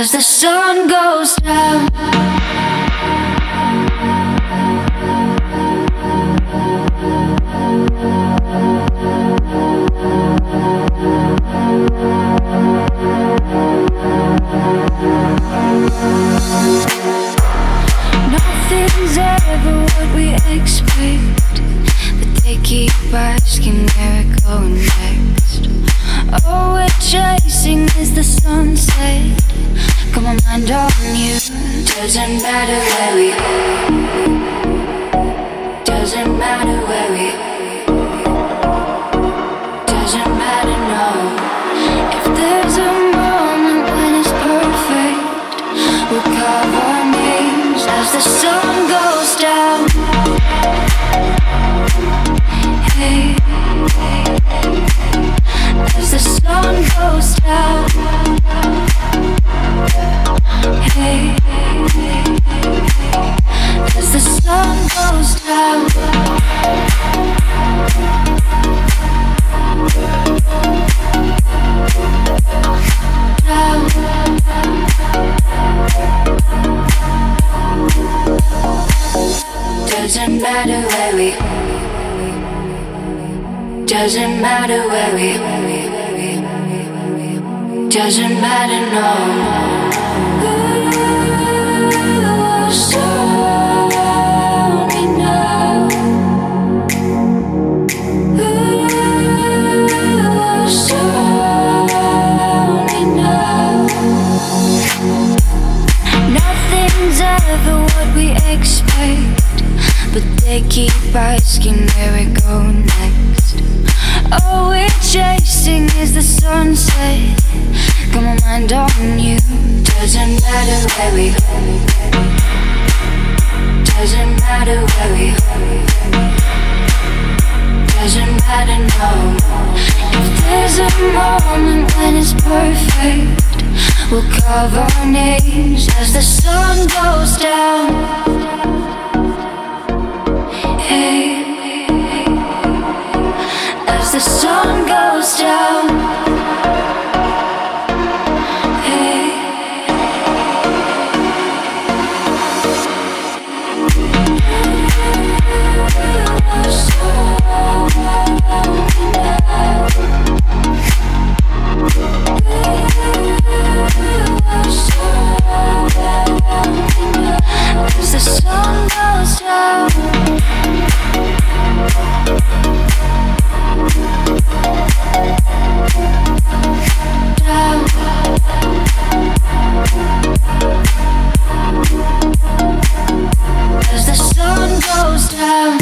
as the sun goes down. Keep asking where we're going next. All we're chasing is the sunset. Got my mind on you. Doesn't matter where we are. Doesn't matter where we are. Doesn't matter, no. If there's a moment when it's perfect, we'll carve our names as the sun goes down. Doesn't matter where we Doesn't matter where we. Doesn't matter, no. Ooh. Ooh. Nothing's ever what we expect, but they keep asking where we go next. All we're chasing is the sunset. Got my mind on you. Doesn't matter where we go. Doesn't matter where we go. Doesn't matter, no. If there's a moment when it's perfect, we'll carve our names as the sun goes down. Hey, as the sun goes down. Down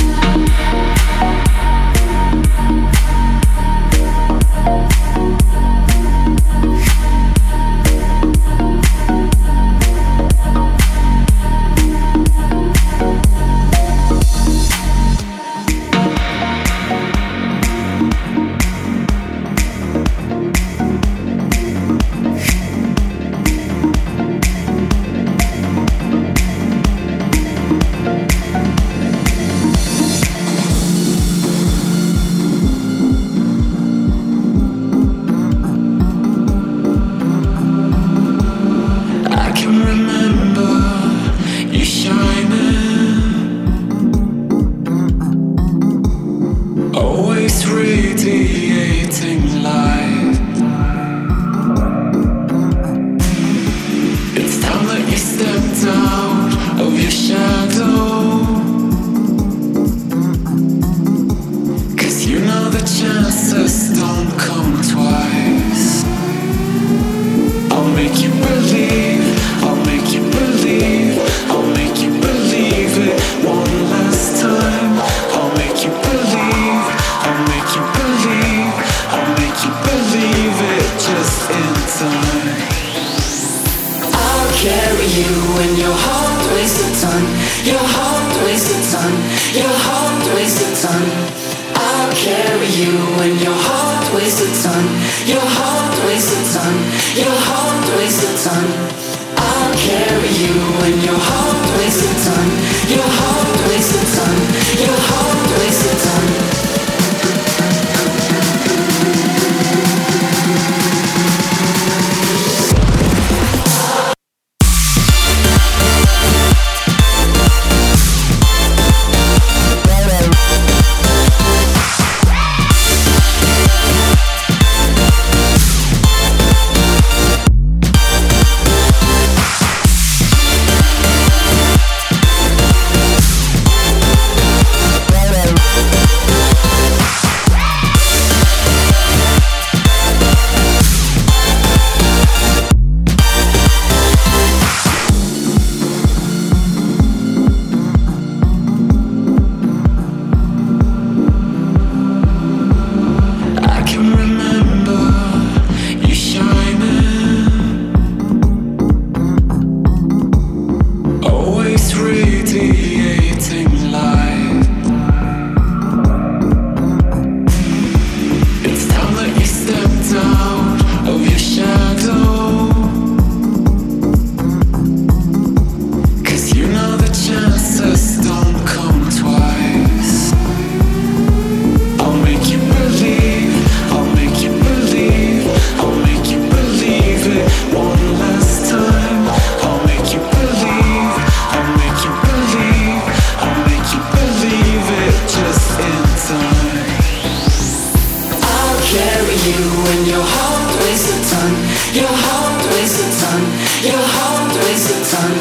sun.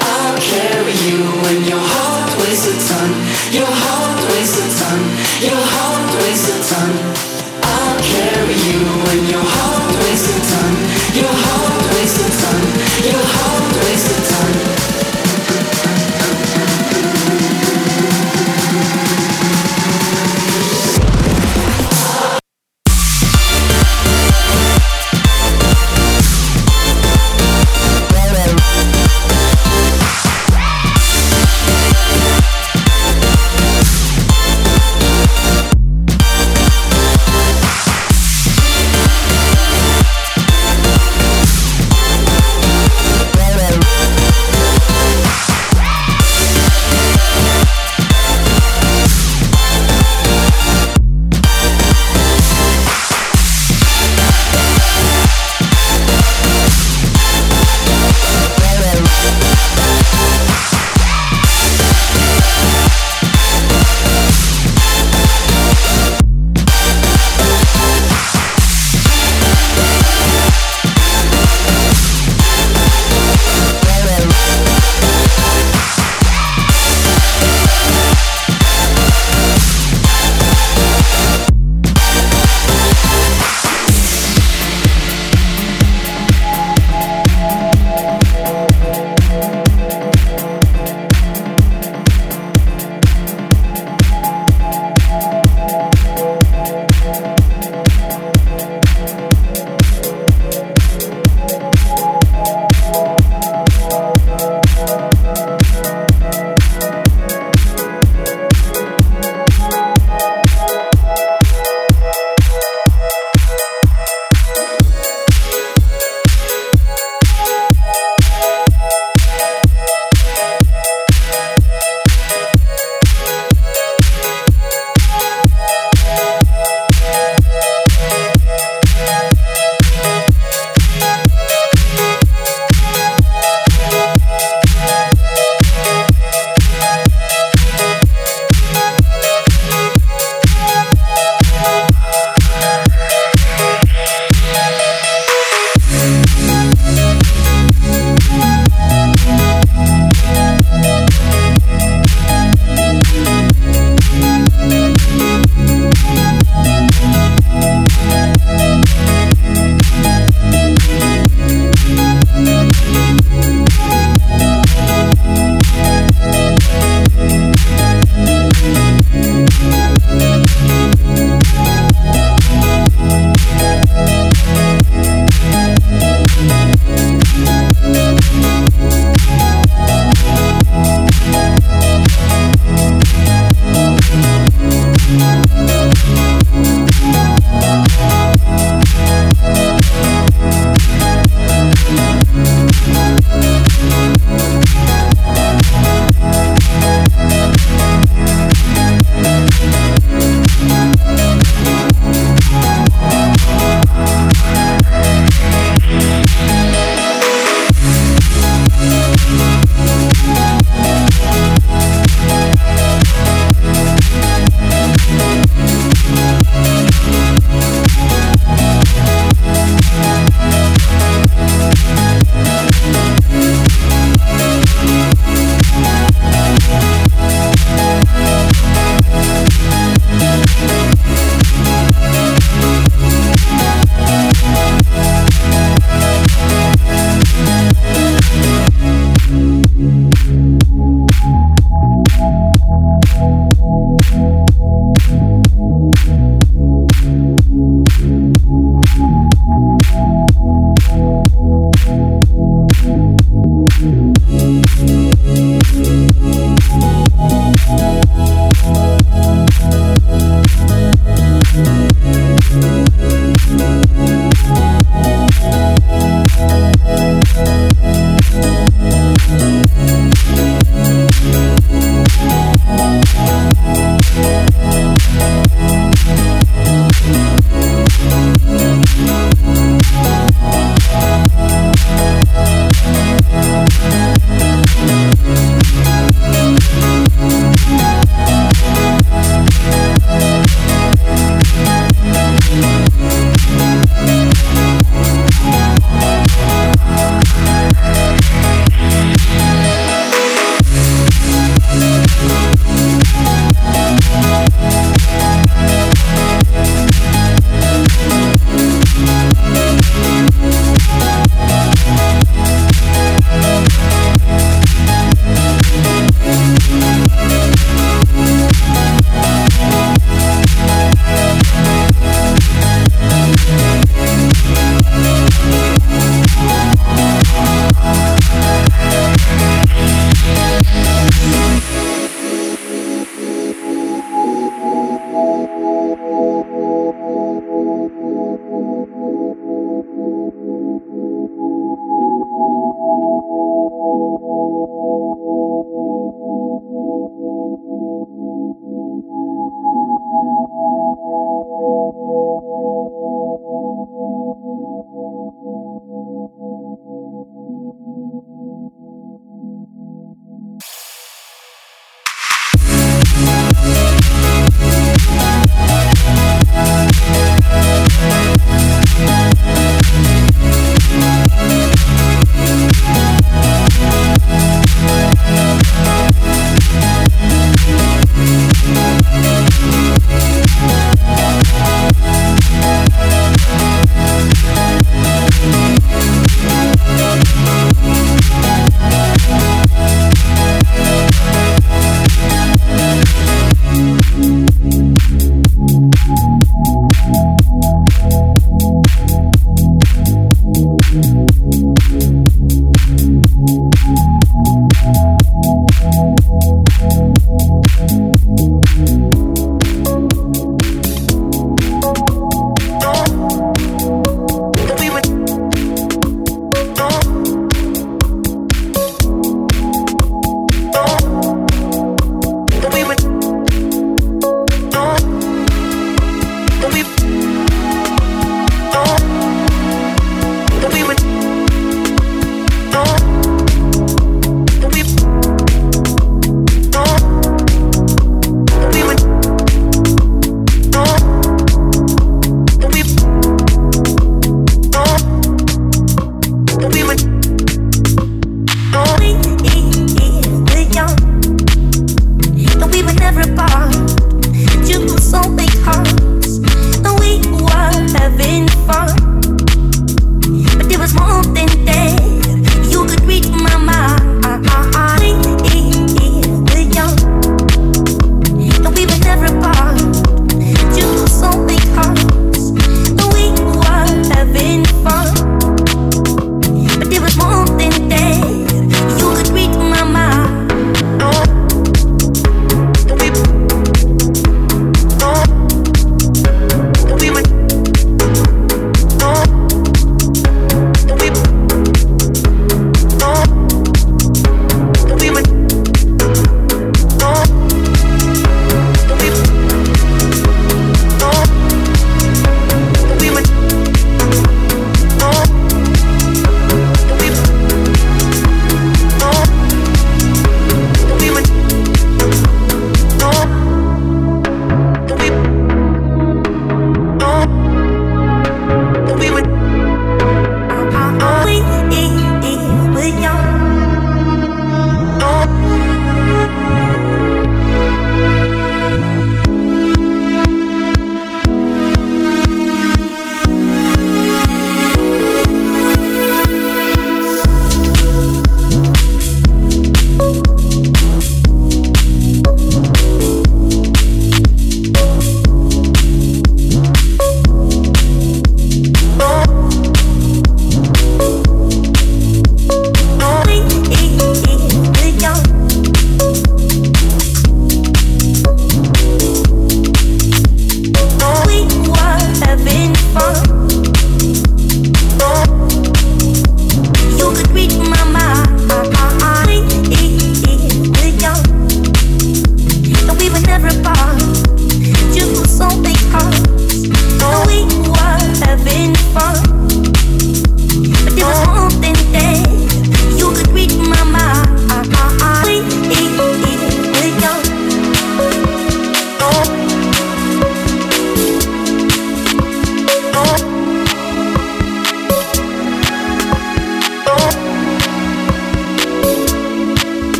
I'll carry you when your heart.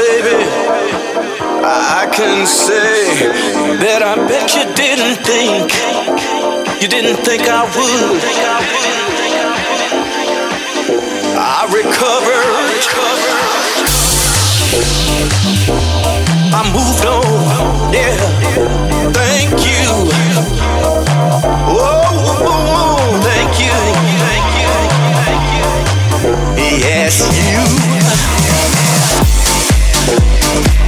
I can say that I bet you didn't think, you didn't think I would. I recovered. I moved on, yeah. Thank you. Oh, thank you, thank you, thank you. Yes, you. Bye.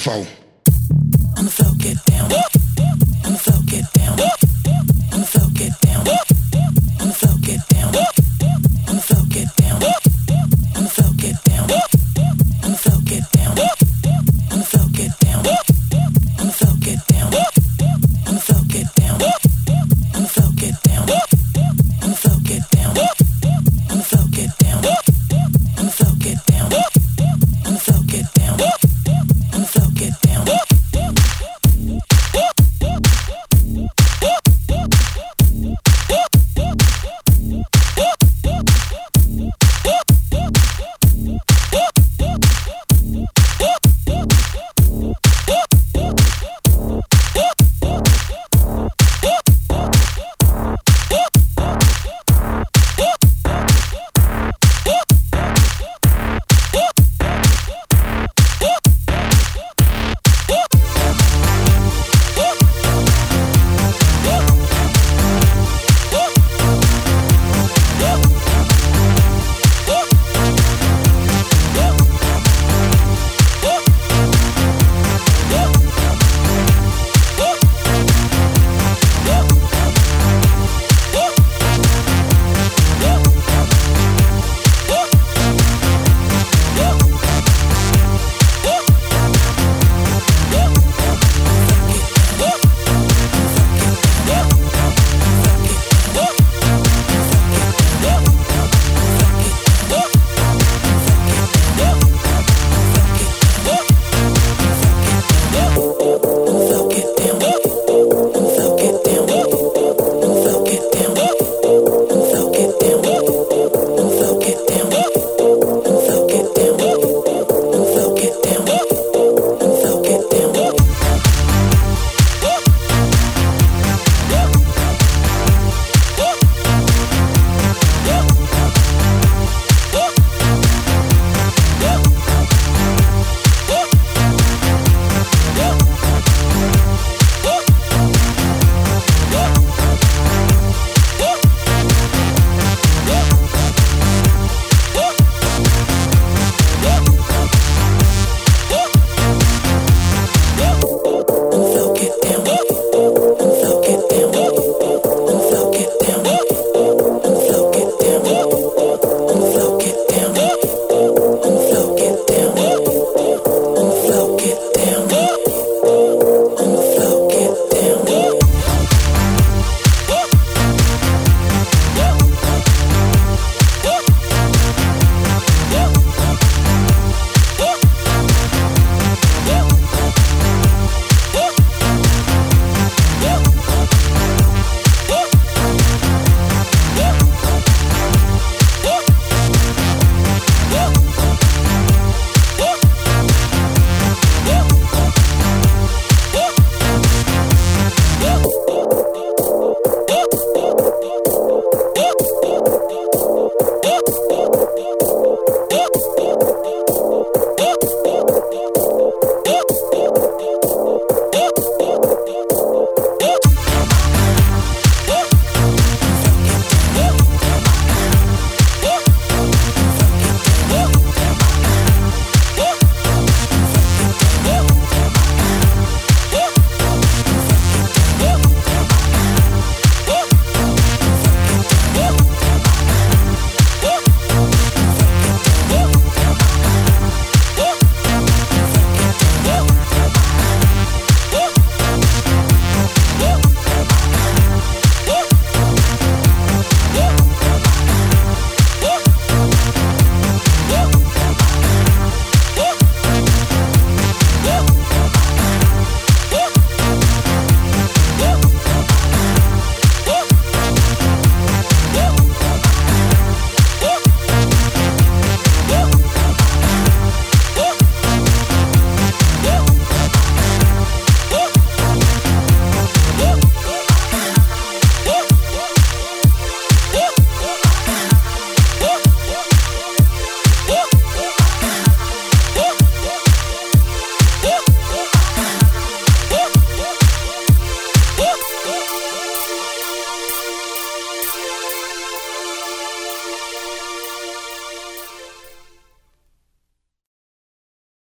triunfal.